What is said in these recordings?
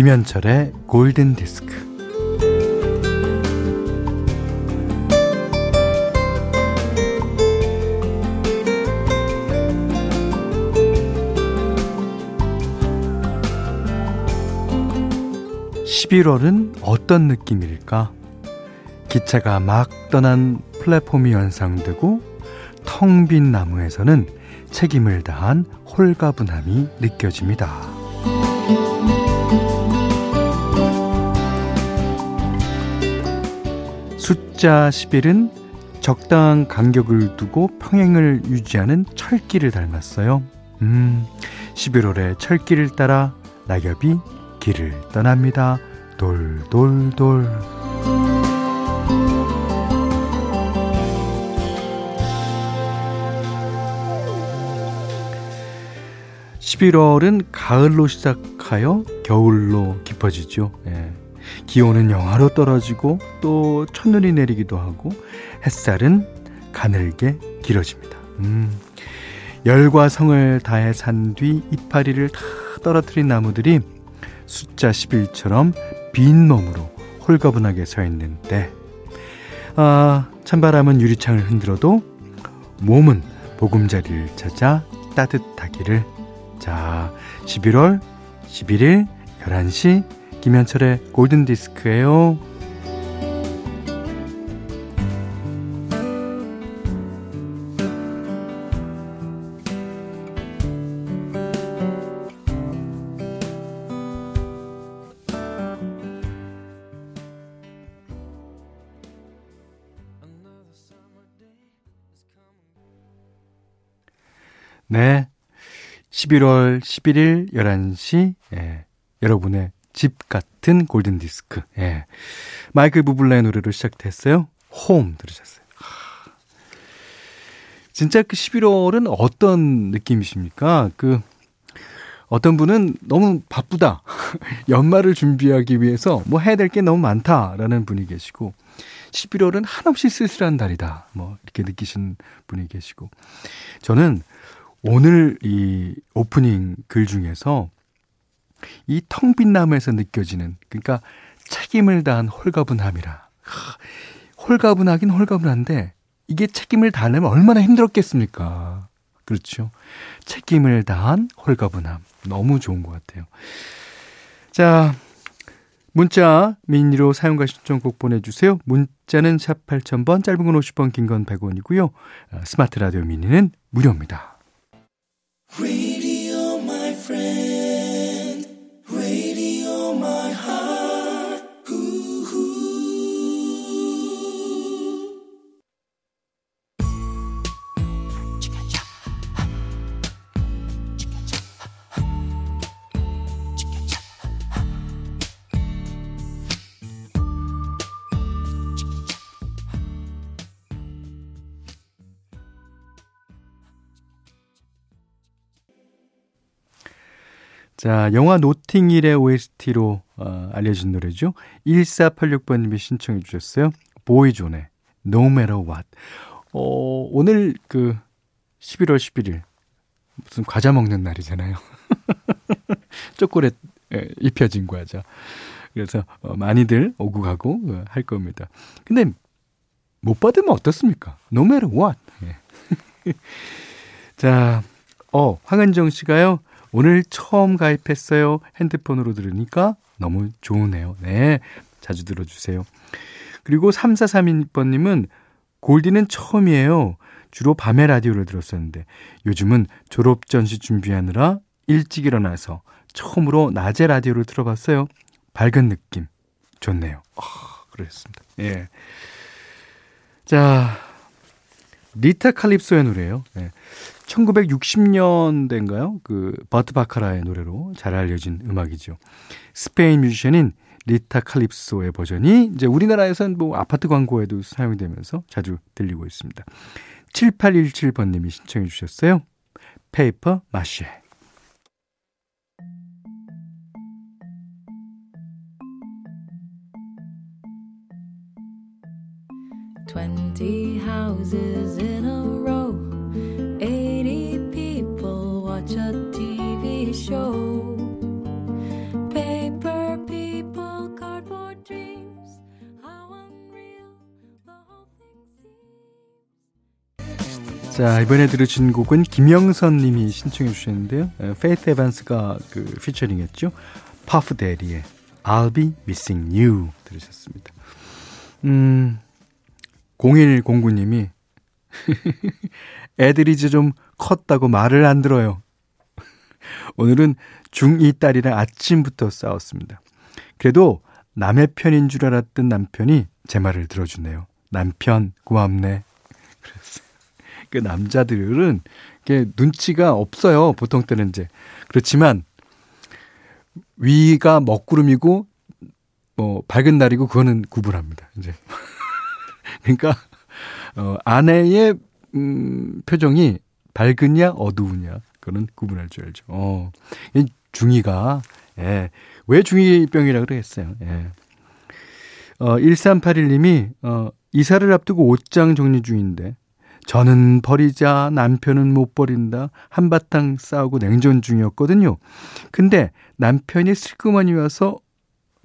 김현철의 골든 디스크. (11월은) 어떤 느낌일까 기차가 막 떠난 플랫폼이 연상되고 텅 빈 나무에서는 책임을 다한 홀가분함이 느껴집니다. 숫자 11은 적당한 간격을 두고 평행을 유지하는 철길을 닮았어요. 음, 11월의 철길을 따라 낙엽이 길을 떠납니다. 돌돌돌. 11월은 가을로 시작하여 겨울로 깊어지죠. 예. 기온은 영하로 떨어지고 또 첫눈이 내리기도 하고 햇살은 가늘게 길어집니다. 음, 열과 성을 다해 산 뒤 이파리를 다 떨어뜨린 나무들이 숫자 11처럼 빈 몸으로 홀가분하게 서 있는데 아, 찬바람은 유리창을 흔들어도 몸은 보금자리를 찾아 따뜻하기를. 자 11월 11일 11시 김현철의 골든 디스크예요. 네. 11월 11일 11시, 예, 여러분의 집 같은 골든 디스크. 예. 마이클 부블라의 노래로 시작됐어요. 홈 들으셨어요. 진짜 그 11월은 어떤 느낌이십니까? 그 어떤 분은 너무 바쁘다. 연말을 준비하기 위해서 뭐 해야 될 게 너무 많다라는 분이 계시고 11월은 한없이 쓸쓸한 달이다. 뭐 이렇게 느끼시는 분이 계시고 저는 오늘 이 오프닝 글 중에서 이 텅 빈 나무에서 느껴지는 그러니까 책임을 다한 홀가분함이라. 홀가분하긴 홀가분한데 이게 책임을 다하려면 얼마나 힘들었겠습니까? 그렇죠. 책임을 다한 홀가분함. 너무 좋은 것 같아요. 자, 문자 미니로 사연과 신청곡 보내주세요. 문자는 샵 8000번, 짧은 건 50원, 긴 건 100원이고요. 어, 스마트 라디오 미니는 무료입니다. 자, 영화 노팅힐의 OST로 어, 알려진 노래죠. 1486번님이 신청해 주셨어요. 보이존의 No Matter What. 어, 오늘 그 11월 11일 무슨 과자 먹는 날이잖아요. 초콜릿 예, 입혀진 과자. 그래서 어, 많이들 오고 가고 어, 할 겁니다. 근데 못 받으면 어떻습니까? No matter what. 예. 자, 어, 황은정 씨가요. 오늘 처음 가입했어요. 핸드폰으로 들으니까 너무 좋으네요. 네. 자주 들어주세요. 그리고 3432번님은 골디는 처음이에요. 주로 밤에 라디오를 들었었는데 요즘은 졸업 전시 준비하느라 일찍 일어나서 처음으로 낮에 라디오를 들어봤어요. 밝은 느낌 좋네요. 아, 그렇습니다. 예. 자, 리타 칼립소의 노래예요. 예. 1960년대인가요? 그 버트 바카락의 노래로 잘 알려진 음악이죠. 스페인 뮤지션인 리타 칼립소의 버전이 이제 우리나라에선 뭐 아파트 광고에도 사용되면서 자주 들리고 있습니다. 7817번님이 신청해 주셨어요. Paper Mache. Twenty houses 자, 이번에 들으신 곡은 김영선 님이 신청해 주셨는데요. 페이스 에반스가 그 피처링 했죠. 퍼프 대디의 I'll be missing you 들으셨습니다. 음, 0109님이 애들이 이제 좀 컸다고 말을 안 들어요. 오늘은 중2 딸이랑 아침부터 싸웠습니다. 그래도 남의 편인 줄 알았던 남편이 제 말을 들어주네요. 남편, 고맙네. 그 남자들은 게 눈치가 없어요. 보통 때는 이제. 그렇지만 위가 먹구름이고 뭐 밝은 날이고 그거는 구분합니다. 이제. 그러니까 어 아내의 음 표정이 밝으냐 어두우냐 그거는 구분할 줄 알죠. 어. 중이가 예. 왜 중이병이라 그러겠어요. 예. 어 1381님이 어 이사를 앞두고 옷장 정리 중인데 저는 버리자 남편은 못 버린다 한바탕 싸우고 냉전 중이었거든요. 근데 남편이 슬그머니 와서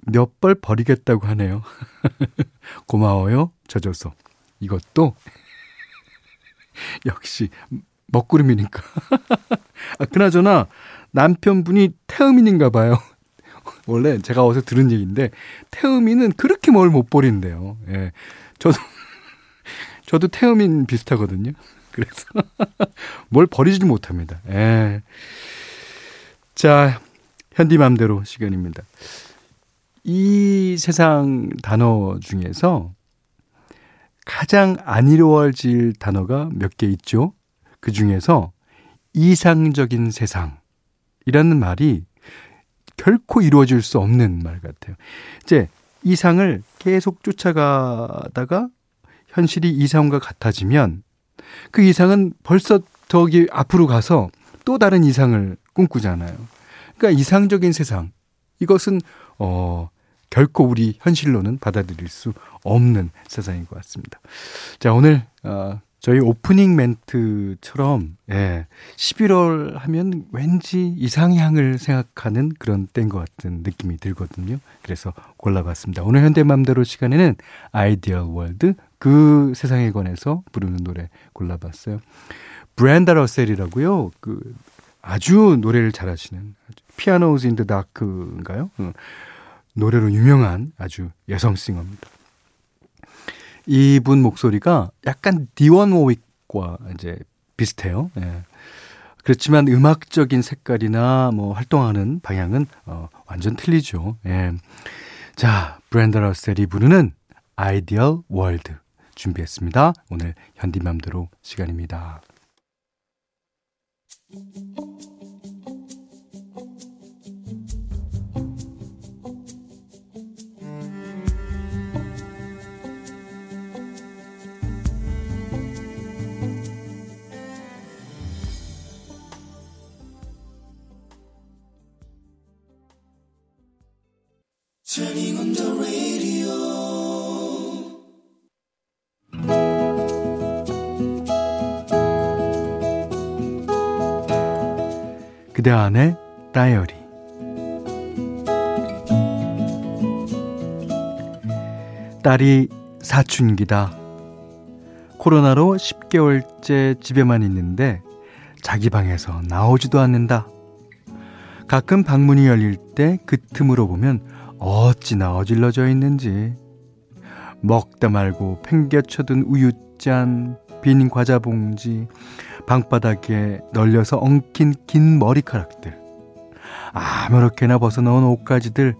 몇 벌 버리겠다고 하네요. 고마워요. 젖어서. 이것도 역시 먹구름이니까. 아, 그나저나 남편분이 태음인인가 봐요. 원래 제가 어디서 들은 얘기인데 태음인은 그렇게 뭘 못 버린대요. 예. 저도 저도 태음인 비슷하거든요. 그래서 뭘 버리지 못합니다. 예. 자, 현디맘대로 시간입니다. 이 세상 단어 중에서 가장 안 이루어질 단어가 몇 개 있죠. 그 중에서 이상적인 세상이라는 말이 결코 이루어질 수 없는 말 같아요. 이제 이상을 계속 쫓아가다가 현실이 이상과 같아지면 그 이상은 벌써 저기 앞으로 가서 또 다른 이상을 꿈꾸잖아요. 그러니까 이상적인 세상 이것은 어 결코 우리 현실로는 받아들일 수 없는 세상인 것 같습니다. 자 오늘 어, 저희 오프닝 멘트처럼 예, 11월 하면 왠지 이상향을 생각하는 그런 때인 것 같은 느낌이 들거든요. 그래서 골라봤습니다. 오늘 현대맘대로 시간에는 Ideal World 그 세상에 관해서 부르는 노래 골라봤어요. 브렌다 러셀이라고요. 그 아주 노래를 잘하시는 Piano in the Dark인가요? 어, 노래로 유명한 아주 여성 싱어입니다. 이분 목소리가 약간 디온 워윅과 이제 비슷해요. 예. 그렇지만 음악적인 색깔이나 뭐 활동하는 방향은 어, 완전 틀리죠. 예. 자, 브랜드 러셀이 부르는 아이디얼 월드 준비했습니다. 오늘 현디맘대로 시간입니다. 그대 안의 다이어리 딸이 사춘기다. 코로나로 10개월째 집에만 있는데 자기 방에서 나오지도 않는다. 가끔 방문이 열릴 때 그 틈으로 보면 어찌나 어질러져 있는지. 먹다 말고 팽겨쳐둔 우유잔, 빈 과자 봉지, 방바닥에 널려서 엉킨 긴 머리카락들. 아무렇게나 벗어놓은 옷가지들.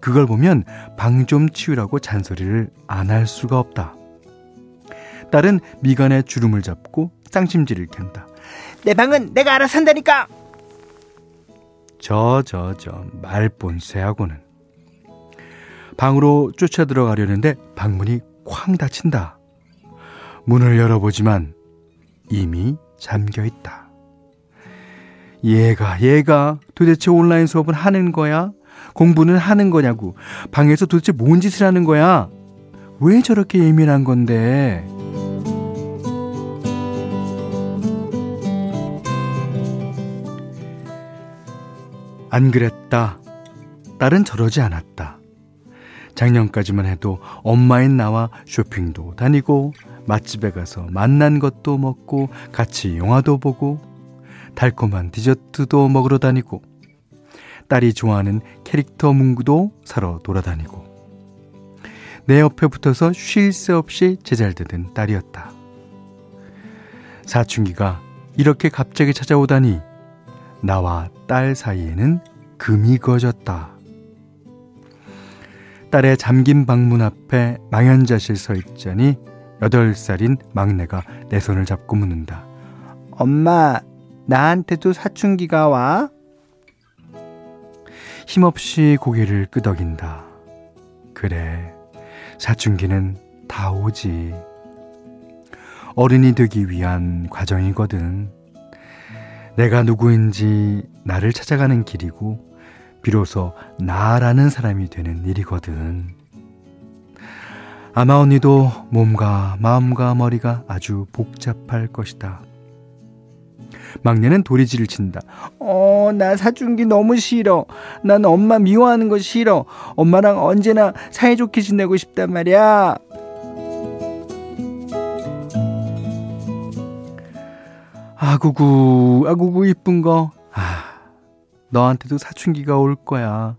그걸 보면 방 좀 치우라고 잔소리를 안 할 수가 없다. 딸은 미간에 주름을 잡고 쌍심지를 켠다. 내 방은 내가 알아서 한다니까! 저, 저, 저, 말본새하고는. 방으로 쫓아 들어가려는데 방문이 쾅 닫힌다. 문을 열어보지만 이미 잠겨 있다. 얘가, 얘가 도대체 온라인 수업은 하는 거야? 공부는 하는 거냐고. 방에서 도대체 뭔 짓을 하는 거야? 왜 저렇게 예민한 건데? 안 그랬다. 딸은 저러지 않았다. 작년까지만 해도 엄마인 나와 쇼핑도 다니고 맛집에 가서 만난 것도 먹고 같이 영화도 보고 달콤한 디저트도 먹으러 다니고 딸이 좋아하는 캐릭터 문구도 사러 돌아다니고 내 옆에 붙어서 쉴 새 없이 제잘되는 딸이었다. 사춘기가 이렇게 갑자기 찾아오다니 나와 딸 사이에는 금이 그어졌다. 딸의 잠긴 방문 앞에 망연자실 서 있자니 8살인 막내가 내 손을 잡고 묻는다. 엄마, 나한테도 사춘기가 와? 힘없이 고개를 끄덕인다. 그래, 사춘기는 다 오지. 어른이 되기 위한 과정이거든. 내가 누구인지 나를 찾아가는 길이고, 비로소 나라는 사람이 되는 일이거든. 아마 언니도 몸과 마음과 머리가 아주 복잡할 것이다. 막내는 도리지를 친다. 어, 나 사춘기 너무 싫어. 난 엄마 미워하는 거 싫어. 엄마랑 언제나 사이좋게 지내고 싶단 말이야. 아구구, 아구구 이쁜 거. 아, 너한테도 사춘기가 올 거야.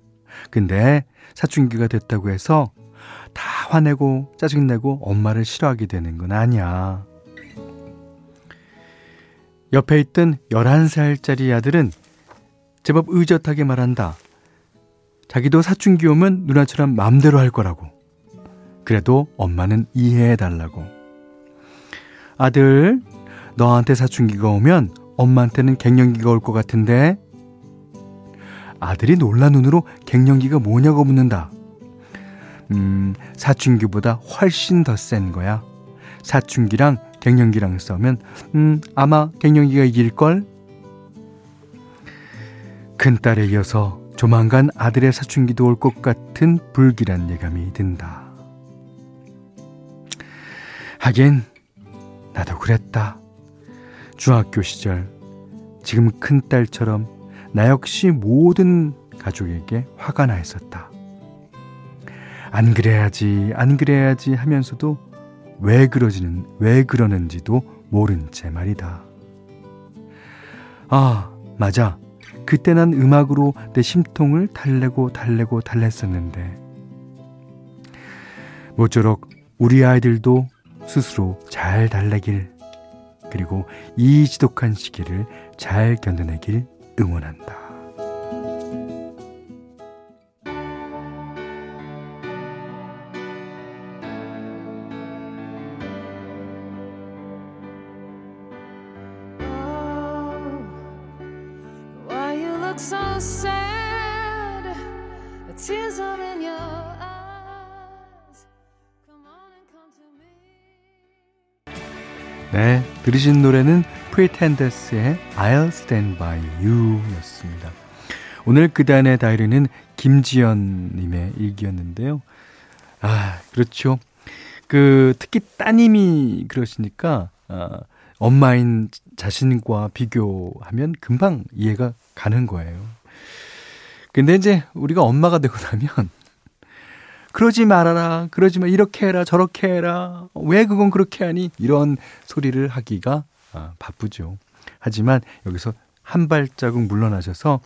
근데 사춘기가 됐다고 해서 다 화내고 짜증내고 엄마를 싫어하게 되는 건 아니야. 옆에 있던 11살짜리 아들은 제법 의젓하게 말한다. 자기도 사춘기 오면 누나처럼 맘대로 할 거라고. 그래도 엄마는 이해해 달라고. 아들, 너한테 사춘기가 오면 엄마한테는 갱년기가 올 것 같은데? 아들이 놀란 눈으로 갱년기가 뭐냐고 묻는다. 음, 사춘기보다 훨씬 더 센 거야. 사춘기랑 갱년기랑 싸우면 음 아마 갱년기가 이길걸? 큰딸에 이어서 조만간 아들의 사춘기도 올 것 같은 불길한 예감이 든다. 하긴 나도 그랬다. 중학교 시절 지금 큰딸처럼 나 역시 모든 가족에게 화가 나 있었다. 안 그래야지, 안 그래야지 하면서도 왜 그러지는 왜 그러는지도 모른 채 말이다. 아, 맞아. 그때 난 음악으로 내 심통을 달래고 달래고 달랬었는데. 모쪼록 우리 아이들도 스스로 잘 달래길, 그리고 이 지독한 시기를 잘 견뎌내길 응원한다. 네, 들으신 노래는 프리텐더스의 I'll Stand By You 였습니다. 오늘 그단의 다이리는 김지연님의 일기였는데요. 아, 그렇죠. 그, 특히 따님이 그러시니까, 아, 엄마인 자신과 비교하면 금방 이해가 가는 거예요. 근데 이제 우리가 엄마가 되고 나면 그러지 말아라. 그러지 마. 이렇게 해라. 저렇게 해라. 왜 그건 그렇게 하니? 이런 소리를 하기가 아, 바쁘죠. 하지만 여기서 한 발자국 물러나셔서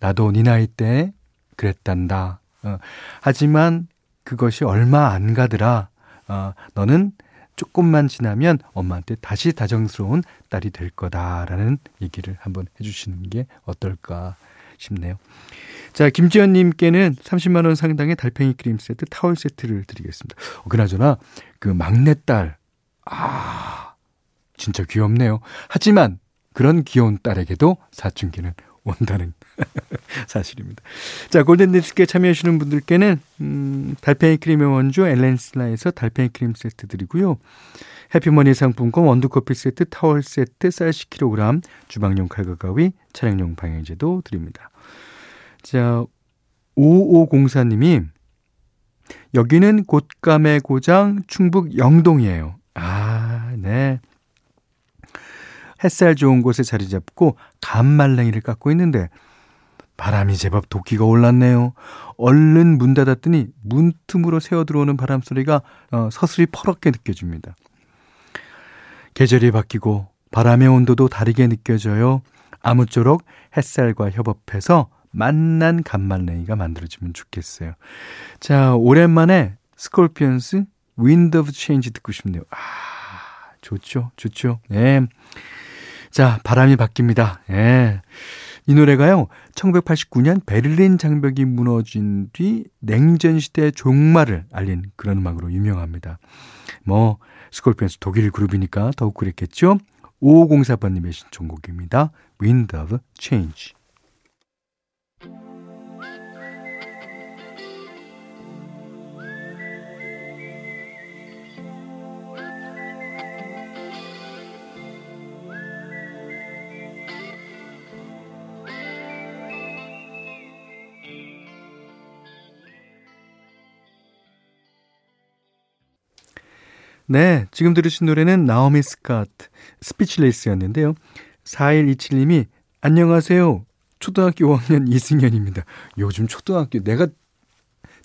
나도 네 나이 때 그랬단다. 어, 하지만 그것이 얼마 안 가더라. 어, 너는 조금만 지나면 엄마한테 다시 다정스러운 딸이 될 거다라는 얘기를 한번 해주시는 게 어떨까 싶네요. 자, 김지연님께는 30만원 상당의 달팽이 크림 세트, 타월 세트를 드리겠습니다. 어, 그나저나, 그 막내딸, 아, 진짜 귀엽네요. 하지만, 그런 귀여운 딸에게도 사춘기는 온다는 사실입니다. 자, 골든디스크에 참여하시는 분들께는, 음, 달팽이 크림의 원조 엘렌슬라에서 달팽이 크림 세트 드리고요. 해피머니 상품권 원두커피 세트, 타월 세트, 쌀 10kg, 주방용 칼과 가위, 차량용 방향제도 드립니다. 자, 5504님이 여기는 곶감의 고장 충북 영동이에요. 아, 네. 햇살 좋은 곳에 자리 잡고 감말랭이를 깎고 있는데 바람이 제법 도끼가 올랐네요. 얼른 문 닫았더니 문 틈으로 새어 들어오는 바람 소리가 어, 서슬이 퍼렇게 느껴집니다. 계절이 바뀌고 바람의 온도도 다르게 느껴져요. 아무쪼록 햇살과 협업해서 만난 감말랭이가 만들어지면 좋겠어요. 자, 오랜만에 스콜피언스 Wind of Change 듣고 싶네요. 아, 좋죠. 좋죠. 예. 자, 바람이 바뀝니다. 예. 이 노래가요, 1989년 베를린 장벽이 무너진 뒤 냉전 시대 종말을 알린 그런 음악으로 유명합니다. 뭐, 스콜피언스 독일 그룹이니까 더욱 그랬겠죠? 5504번님의 신청곡입니다. Wind of Change. 네, 지금 들으신 노래는 나오미 스콧, Speechless였는데요. 4127님이 안녕하세요. 초등학교 5학년 이승현입니다. 요즘 초등학교 내가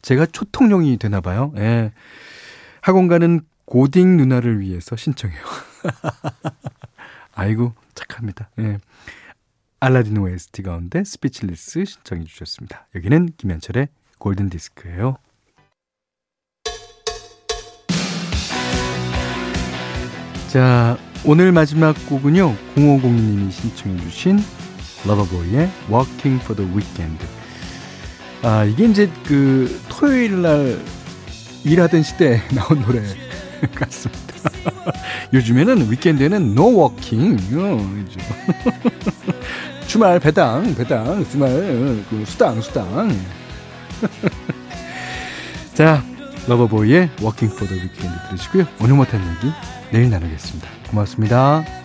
제가 초통령이 되나 봐요. 예. 학원 가는 고딩 누나를 위해서 신청해요. 아이고 착합니다. 예. 알라딘 OST 가운데 Speechless 신청해 주셨습니다. 여기는 김현철의 골든 디스크예요. 자, 오늘 마지막 곡은요. 0502님이 신청해 주신 러버보이의 Walking for the Weekend. 아, 이게 이제 그 토요일 날 일하던 시대에 나온 노래 같습니다. 요즘에는 위켄드에는 no walking. 어, 주말 배당, 배당, 주말 그 수당, 수당. 자, 러버보이의 for the Weekend 들으시고요. 오늘 못한 얘기 내일 나누겠습니다. 고맙습니다.